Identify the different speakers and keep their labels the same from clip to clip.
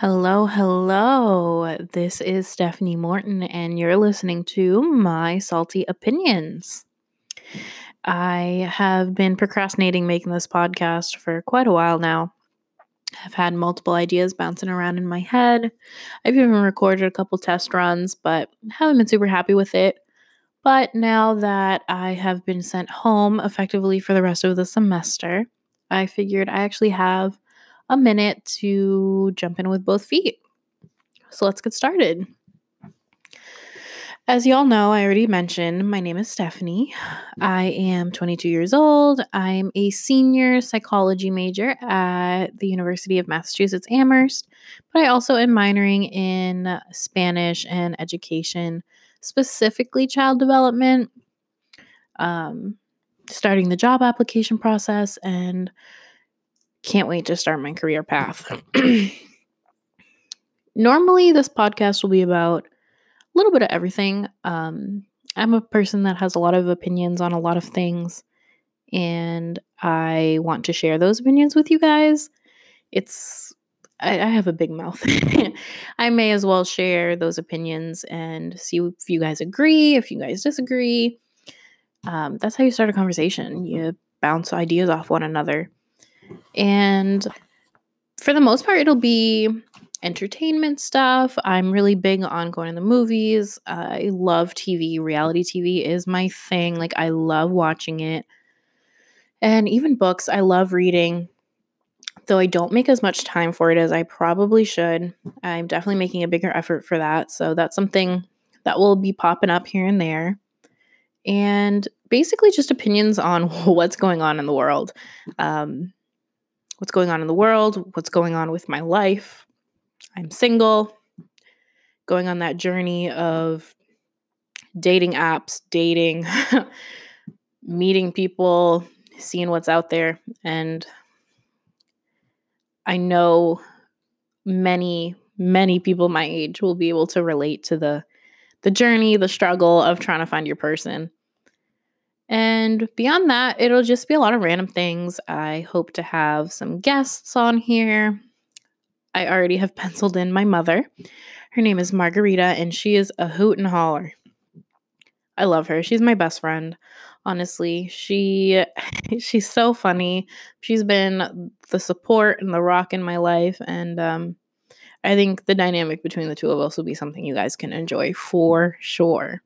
Speaker 1: Hello, hello. This is Stephanie Morton, and you're listening to my salty opinions. I have been procrastinating making this podcast for quite a while now. I've had multiple ideas bouncing around in my head. I've even recorded a couple test runs, but haven't been super happy with it. But now that I have been sent home effectively for the rest of the semester, I figured I actually have a minute to jump in with both feet. So let's get started. As y'all know, I already mentioned, my name is Stephanie. I am 22 years old. I'm a senior psychology major at the University of Massachusetts Amherst, but I also am minoring in Spanish and education, specifically child development, um, starting the job application process, and can't wait to start my career path. Normally, this podcast will be about a little bit of everything. Um, I'm a person that has a lot of opinions on a lot of things, and I want to share those opinions with you guys. It's I, I have a big mouth. I may as well share those opinions and see if you guys agree, if you guys disagree. Um, that's how you start a conversation. You bounce ideas off one another. And for the most part, it'll be entertainment stuff. I'm really big on going to the movies. I love TV. Reality TV is my thing. Like, I love watching it. And even books, I love reading. Though I don't make as much time for it as I probably should. I'm definitely making a bigger effort for that. So that's something that will be popping up here and there. And basically, just opinions on what's going on in the world. Um, what's going on in the world, what's going on with my life. I'm single, going on that journey of dating apps, dating, meeting people, seeing what's out there. And I know many, many people my age will be able to relate to the the journey, the struggle of trying to find your person. And beyond that, it'll just be a lot of random things. I hope to have some guests on here. I already have penciled in my mother. Her name is Margarita, and she is a hoot and holler. I love her. She's my best friend. Honestly, she she's so funny. She's been the support and the rock in my life, and um, I think the dynamic between the two of us will be something you guys can enjoy for sure.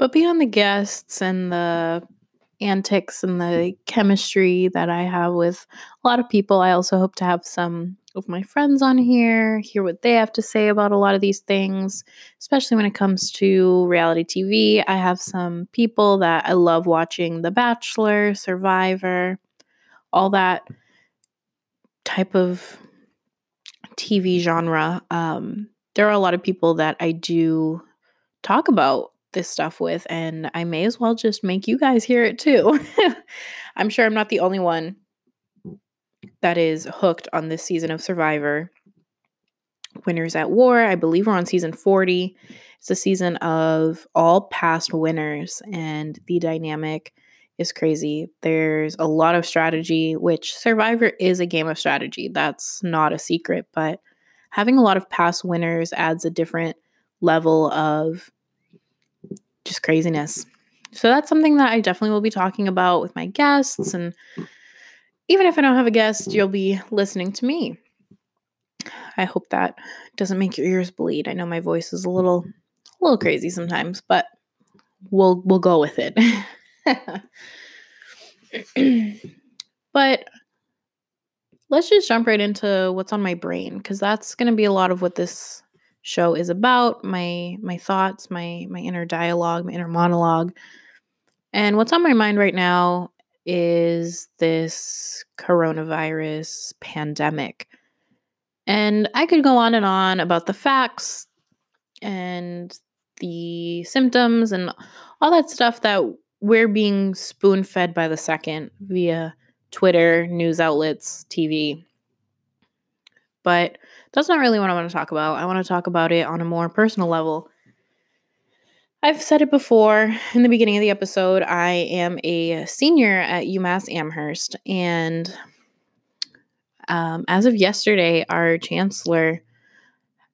Speaker 1: But beyond the guests and the antics and the chemistry that I have with a lot of people, I also hope to have some of my friends on here, hear what they have to say about a lot of these things, especially when it comes to reality TV. I have some people that I love watching The Bachelor, Survivor, all that type of TV genre. Um, there are a lot of people that I do talk about this stuff with, and I may as well just make you guys hear it too. I'm sure I'm not the only one that is hooked on this season of Survivor. Winners at War, I believe we're on season 40. It's a season of all past winners, and the dynamic is crazy. There's a lot of strategy, which Survivor is a game of strategy. That's not a secret, but having a lot of past winners adds a different level of just craziness. So that's something that I definitely will be talking about with my guests. And even if I don't have a guest, you'll be listening to me. I hope that doesn't make your ears bleed. I know my voice is a little a little crazy sometimes, but we'll we'll go with it. but let's just jump right into what's on my brain because that's going to be a lot of what this show is about, my my thoughts, my my inner dialogue, my inner monologue. And what's on my mind right now is this coronavirus pandemic. And I could go on and on about the facts and the symptoms and all that stuff that we're being spoon fed by the second via Twitter, news outlets, TV. But that's not really what I want to talk about. I want to talk about it on a more personal level. I've said it before in the beginning of the episode. I am a senior at UMass Amherst, and um, as of yesterday, our chancellor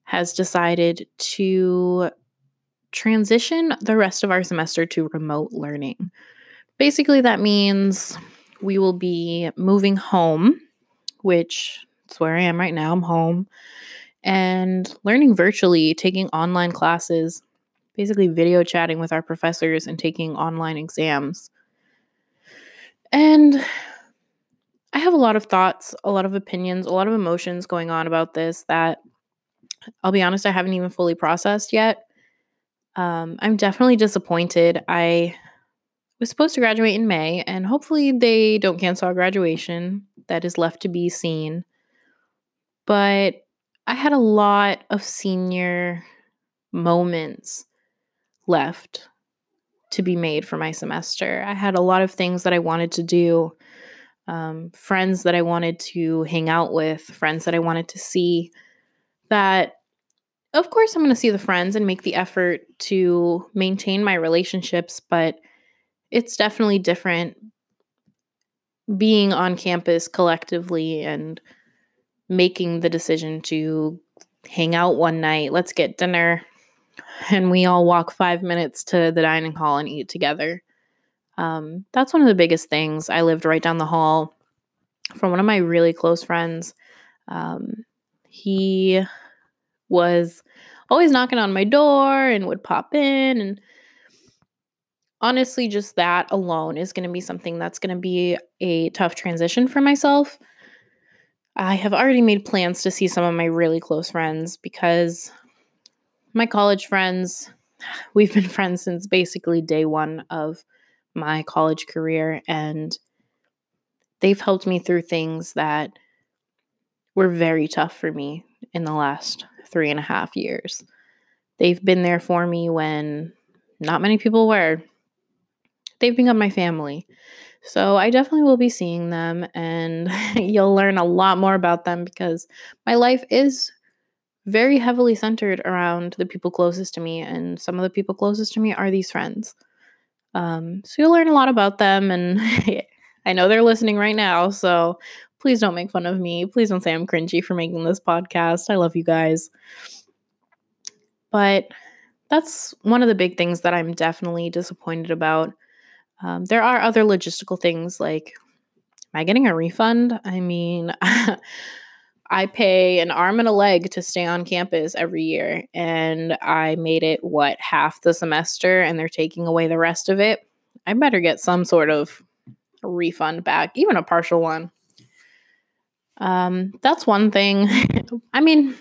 Speaker 1: has decided to transition the rest of our semester to remote learning. Basically, that means we will be moving home, which is where I am right now. I'm home and learning virtually, taking online classes, basically video chatting with our professors and taking online exams. And I have a lot of thoughts, a lot of opinions, a lot of emotions going on about this that I'll be honest, I haven't even fully processed yet. Um, I'm definitely disappointed. I was supposed to graduate in May, and hopefully they don't cancel our graduation. That is left to be seen. But I had a lot of senior moments left to be made for my semester. I had a lot of things that I wanted to do, um, friends that I wanted to hang out with, friends that I wanted to see. That, of course, I'm going to see the friends and make the effort to maintain my relationships, but it's definitely different being on campus collectively and making the decision to hang out one night, let's get dinner, and we all walk five minutes to the dining hall and eat together. Um, that's one of the biggest things. I lived right down the hall from one of my really close friends. Um, he was always knocking on my door and would pop in and honestly, just that alone is going to be something that's going to be a tough transition for myself. I have already made plans to see some of my really close friends because my college friends, we've been friends since basically day one of my college career, and they've helped me through things that were very tough for me in the last three and a half years. They've been there for me when not many people were they've become my family. So I definitely will be seeing them and you'll learn a lot more about them because my life is very heavily centered around the people closest to me and some of the people closest to me are these friends. Um, so you'll learn a lot about them and I know they're listening right now, so please don't make fun of me. Please don't say I'm cringy for making this podcast. I love you guys. But that's one of the big things that I'm definitely disappointed about. Um, there are other logistical things like, am I getting a refund? I mean, I pay an arm and a leg to stay on campus every year, and I made it what half the semester, and they're taking away the rest of it. I better get some sort of refund back, even a partial one. Um, that's one thing. I mean,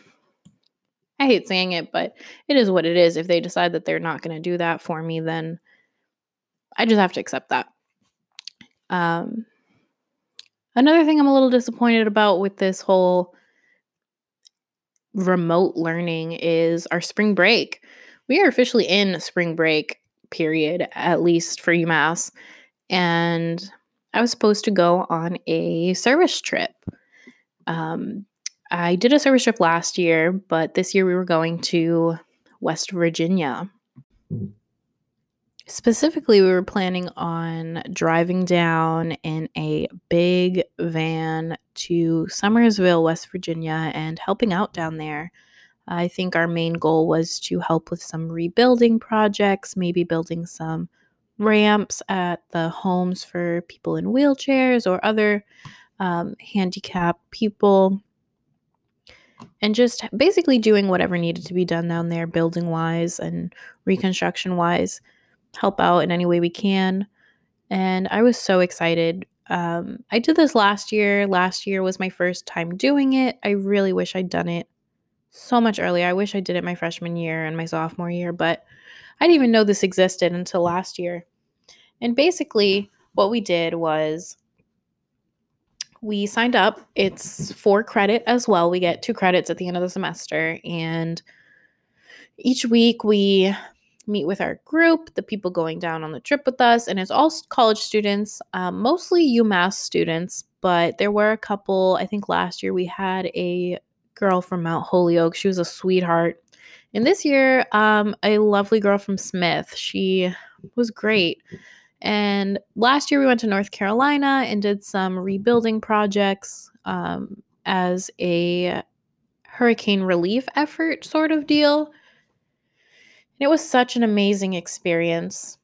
Speaker 1: I hate saying it, but it is what it is. If they decide that they're not going to do that for me, then I just have to accept that. Um, another thing I'm a little disappointed about with this whole remote learning is our spring break. We are officially in spring break period, at least for UMass. And I was supposed to go on a service trip. Um, I did a service trip last year, but this year we were going to West Virginia. Specifically, we were planning on driving down in a big van to Summersville, West Virginia, and helping out down there. I think our main goal was to help with some rebuilding projects, maybe building some ramps at the homes for people in wheelchairs or other um, handicapped people. And just basically doing whatever needed to be done down there, building wise and reconstruction wise help out in any way we can. And I was so excited. Um, I did this last year. Last year was my first time doing it. I really wish I'd done it so much earlier. I wish I did it my freshman year and my sophomore year, but I didn't even know this existed until last year. And basically, what we did was we signed up. It's for credit as well. We get two credits at the end of the semester. And each week we meet with our group, the people going down on the trip with us, and it's all college students, um, mostly UMass students, but there were a couple. I think last year we had a girl from Mount Holyoke. She was a sweetheart. And this year, um, a lovely girl from Smith. She was great. And last year we went to North Carolina and did some rebuilding projects. Um, as a hurricane relief effort sort of deal. It was such an amazing experience.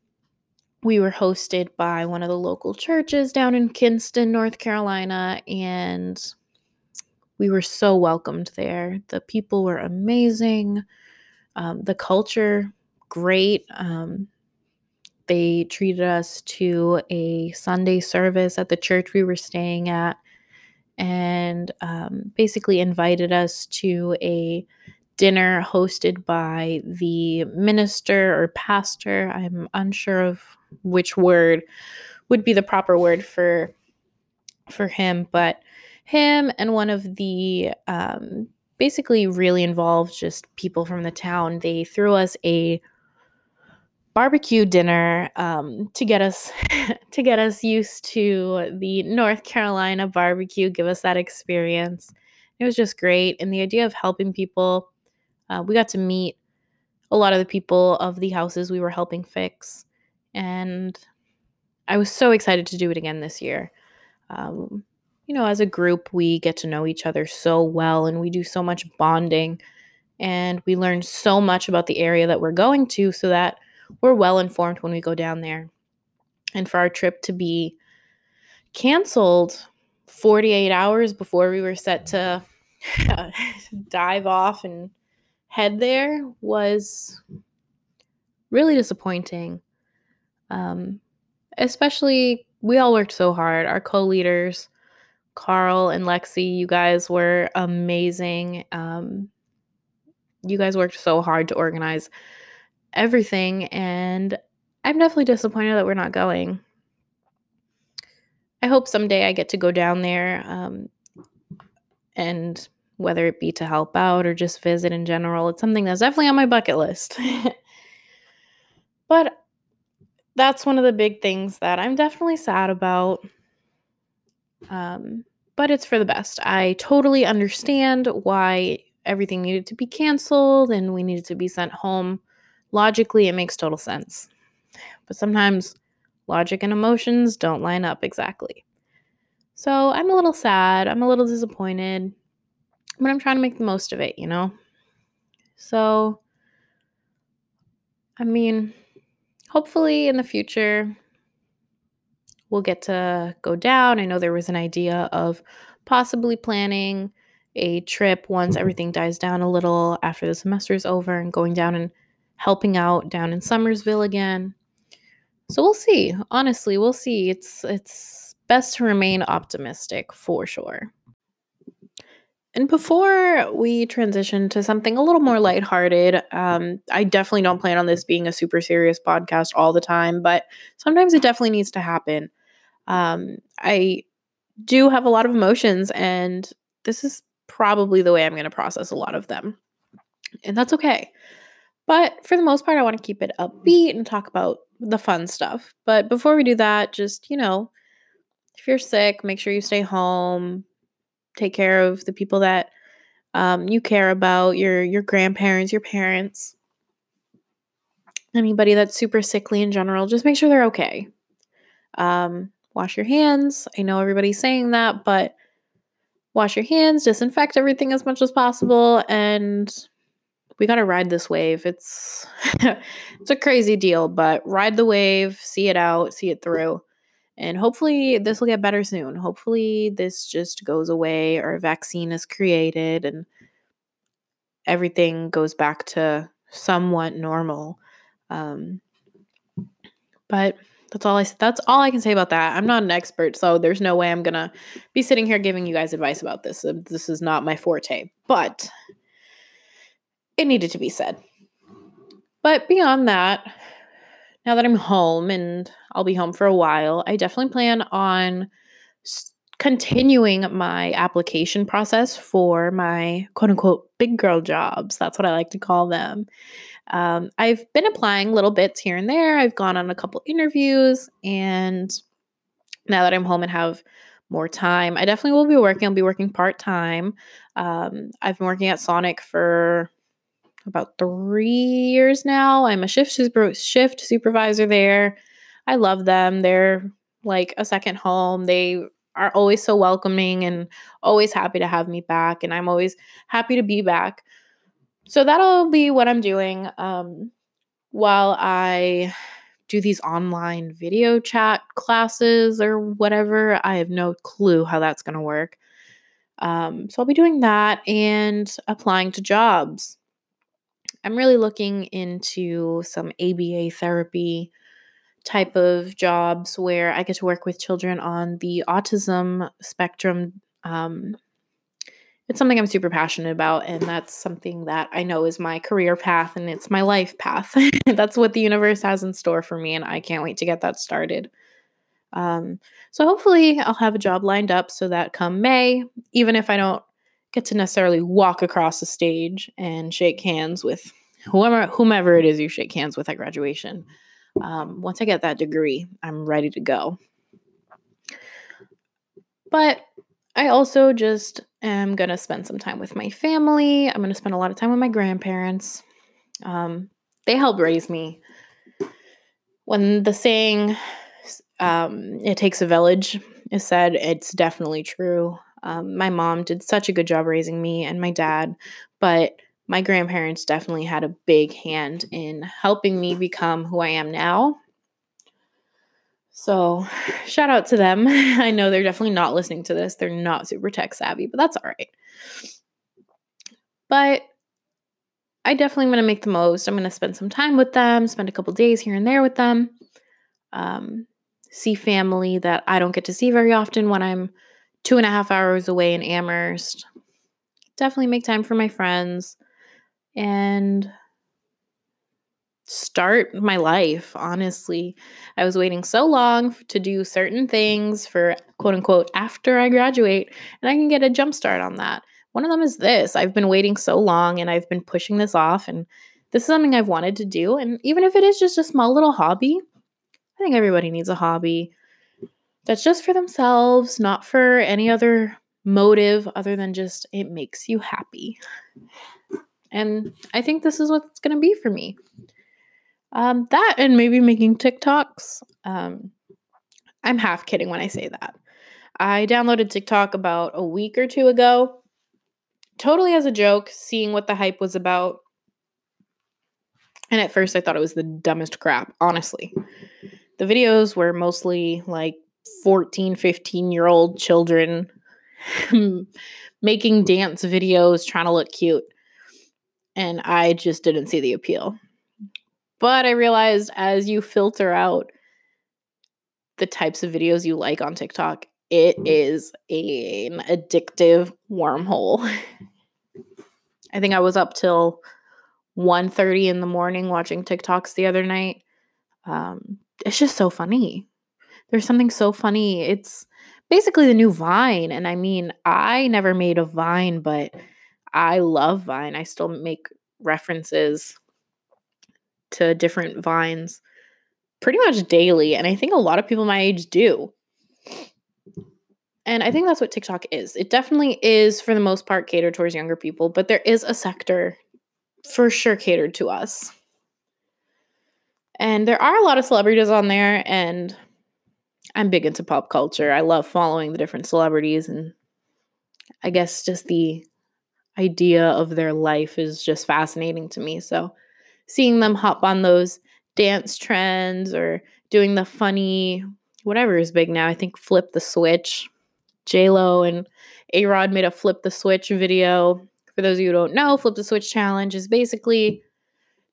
Speaker 1: We were hosted by one of the local churches down in Kinston, North Carolina, and we were so welcomed there. The people were amazing. Um, the culture, great. Um, they treated us to a Sunday service at the church we were staying at and um, basically invited us to a dinner hosted by the minister or pastor. I'm unsure of which word would be the proper word for for him, but him and one of the um, basically really involved just people from the town. They threw us a barbecue dinner um, to get us to get us used to the North Carolina barbecue, give us that experience. It was just great, and the idea of helping people. Uh, we got to meet a lot of the people of the houses we were helping fix, and I was so excited to do it again this year. Um, you know, as a group, we get to know each other so well, and we do so much bonding, and we learn so much about the area that we're going to, so that we're well informed when we go down there. And for our trip to be canceled 48 hours before we were set to dive off and head there was really disappointing. Um, especially, we all worked so hard. Our co leaders, Carl and Lexi, you guys were amazing. Um, you guys worked so hard to organize everything. And I'm definitely disappointed that we're not going. I hope someday I get to go down there um, and whether it be to help out or just visit in general, it's something that's definitely on my bucket list. but that's one of the big things that I'm definitely sad about. Um, but it's for the best. I totally understand why everything needed to be canceled and we needed to be sent home Logically, it makes total sense. But sometimes logic and emotions don't line up exactly. So I'm a little sad. I'm a little disappointed. But I'm trying to make the most of it, you know? So, I mean, hopefully in the future, we'll get to go down. I know there was an idea of possibly planning a trip once mm-hmm. everything dies down a little after the semester is over and going down and helping out down in Summersville again. So we'll see. Honestly, we'll see. It's it's best to remain optimistic for sure. And before we transition to something a little more lighthearted, um, I definitely don't plan on this being a super serious podcast all the time, but sometimes it definitely needs to happen. Um, I do have a lot of emotions, and this is probably the way I'm going to process a lot of them. And that's okay. But for the most part, I want to keep it upbeat and talk about the fun stuff. But before we do that, just, you know, if you're sick, make sure you stay home. Take care of the people that um, you care about, your your grandparents, your parents, anybody that's super sickly in general. Just make sure they're okay. Um, wash your hands. I know everybody's saying that, but wash your hands, disinfect everything as much as possible, and we got to ride this wave. It's it's a crazy deal, but ride the wave, see it out, see it through. And hopefully this will get better soon. Hopefully this just goes away or a vaccine is created and everything goes back to somewhat normal. Um, but that's all I that's all I can say about that. I'm not an expert, so there's no way I'm gonna be sitting here giving you guys advice about this. This is not my forte. But it needed to be said. But beyond that, now that I'm home and I'll be home for a while, I definitely plan on continuing my application process for my quote unquote big girl jobs. That's what I like to call them. Um, I've been applying little bits here and there. I've gone on a couple interviews, and now that I'm home and have more time, I definitely will be working. I'll be working part time. Um, I've been working at Sonic for about three years now. I'm a shift shift supervisor there. I love them. They're like a second home. They are always so welcoming and always happy to have me back. And I'm always happy to be back. So that'll be what I'm doing um, while I do these online video chat classes or whatever. I have no clue how that's going to work. Um, so I'll be doing that and applying to jobs. I'm really looking into some ABA therapy type of jobs where I get to work with children on the autism spectrum. Um, it's something I'm super passionate about, and that's something that I know is my career path and it's my life path. that's what the universe has in store for me, and I can't wait to get that started. Um, so hopefully, I'll have a job lined up so that come May, even if I don't get to necessarily walk across the stage and shake hands with whoever whomever it is you shake hands with at graduation. Um, once I get that degree, I'm ready to go. But I also just am gonna spend some time with my family. I'm gonna spend a lot of time with my grandparents. Um, they helped raise me. When the saying um, "it takes a village" is said, it's definitely true. Um, my mom did such a good job raising me and my dad, but my grandparents definitely had a big hand in helping me become who I am now. So, shout out to them. I know they're definitely not listening to this. They're not super tech savvy, but that's all right. But I definitely want to make the most. I'm going to spend some time with them, spend a couple days here and there with them, um, see family that I don't get to see very often when I'm two and a half hours away in Amherst. Definitely make time for my friends and start my life, honestly. I was waiting so long to do certain things for quote unquote after I graduate, and I can get a jump start on that. One of them is this I've been waiting so long and I've been pushing this off, and this is something I've wanted to do. And even if it is just a small little hobby, I think everybody needs a hobby that's just for themselves, not for any other motive other than just it makes you happy. And I think this is what's going to be for me. Um, that and maybe making TikToks. Um, I'm half kidding when I say that. I downloaded TikTok about a week or two ago, totally as a joke, seeing what the hype was about. And at first, I thought it was the dumbest crap, honestly. The videos were mostly like 14, 15 year old children making dance videos, trying to look cute and I just didn't see the appeal. But I realized as you filter out the types of videos you like on TikTok, it mm-hmm. an addictive wormhole. I think I was up till 1:30 in the morning watching TikToks the other night. Um, it's just so funny. There's something so funny. It's basically the new Vine. And I mean, I never made a Vine, but I love Vine. I still make references to different vines pretty much daily. And I think a lot of people my age do. And I think that's what TikTok is. It definitely is, for the most part, catered towards younger people, but there is a sector for sure catered to us. And there are a lot of celebrities on there, and I'm big into pop culture. I love following the different celebrities, and I guess just the idea of their life is just fascinating to me. So seeing them hop on those dance trends or doing the funny whatever is big now. I think flip the switch. J Lo and A Rod made a flip the switch video. For those of you who don't know, flip the switch challenge is basically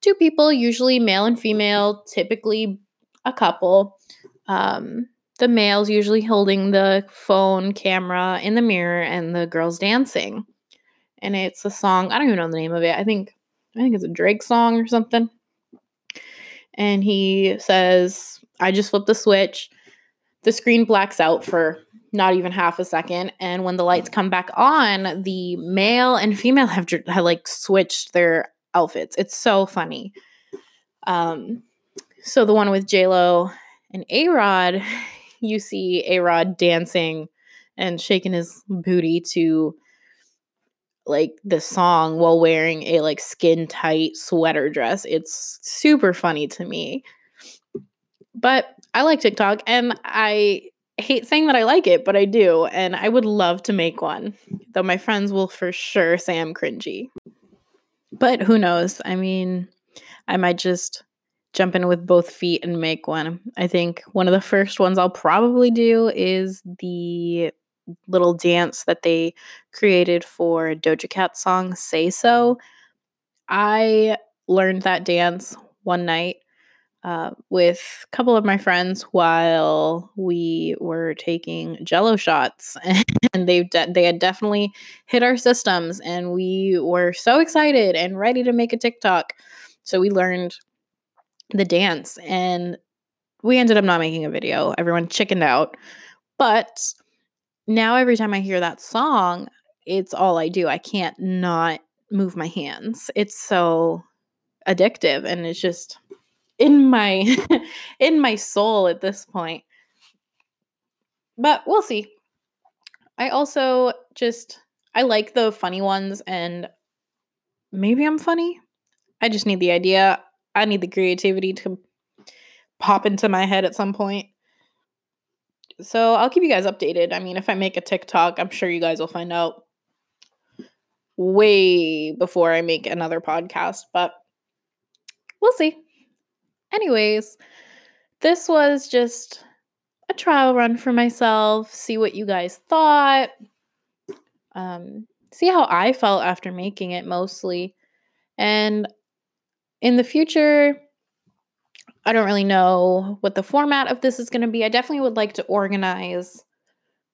Speaker 1: two people, usually male and female, typically a couple. Um, the male's usually holding the phone camera in the mirror and the girl's dancing and it's a song. I don't even know the name of it. I think I think it's a Drake song or something. And he says, "I just flipped the switch. The screen blacks out for not even half a second, and when the lights come back on, the male and female have, have like switched their outfits. It's so funny. Um, so the one with J Lo and A Rod, you see A Rod dancing and shaking his booty to like the song while wearing a like skin tight sweater dress. It's super funny to me. But I like TikTok and I hate saying that I like it, but I do. And I would love to make one, though my friends will for sure say I'm cringy. But who knows? I mean, I might just jump in with both feet and make one. I think one of the first ones I'll probably do is the little dance that they created for Doja Cat song Say So. I learned that dance one night uh, with a couple of my friends while we were taking jello shots and they de- they had definitely hit our systems and we were so excited and ready to make a TikTok. So we learned the dance and we ended up not making a video. Everyone chickened out. But now every time I hear that song, it's all I do. I can't not move my hands. It's so addictive and it's just in my in my soul at this point. But we'll see. I also just I like the funny ones and maybe I'm funny. I just need the idea. I need the creativity to pop into my head at some point. So I'll keep you guys updated. I mean, if I make a TikTok, I'm sure you guys will find out way before I make another podcast, but we'll see. Anyways, this was just a trial run for myself, see what you guys thought, um, see how I felt after making it mostly. And in the future, I don't really know what the format of this is going to be. I definitely would like to organize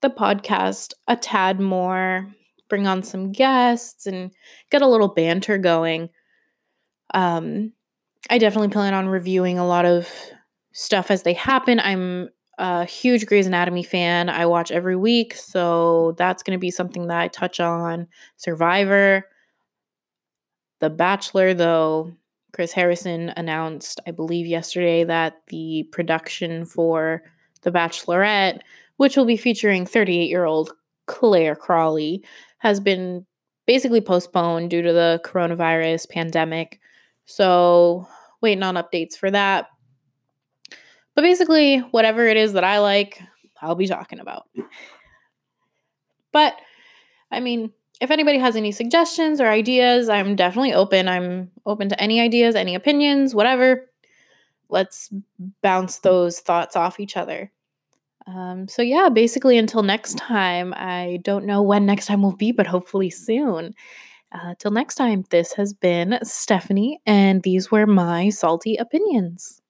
Speaker 1: the podcast a tad more, bring on some guests, and get a little banter going. Um, I definitely plan on reviewing a lot of stuff as they happen. I'm a huge Grey's Anatomy fan. I watch every week, so that's going to be something that I touch on. Survivor, The Bachelor, though Chris Harrison announced, I believe, yesterday that the production for The Bachelorette, which will be featuring 38 year old Clare Crawley, has been basically postponed due to the coronavirus pandemic. So, waiting on updates for that. But basically, whatever it is that I like, I'll be talking about. But I mean, if anybody has any suggestions or ideas, I'm definitely open. I'm open to any ideas, any opinions, whatever. Let's bounce those thoughts off each other. Um, so, yeah, basically, until next time, I don't know when next time will be, but hopefully soon. Uh, till next time, this has been Stephanie, and these were my salty opinions.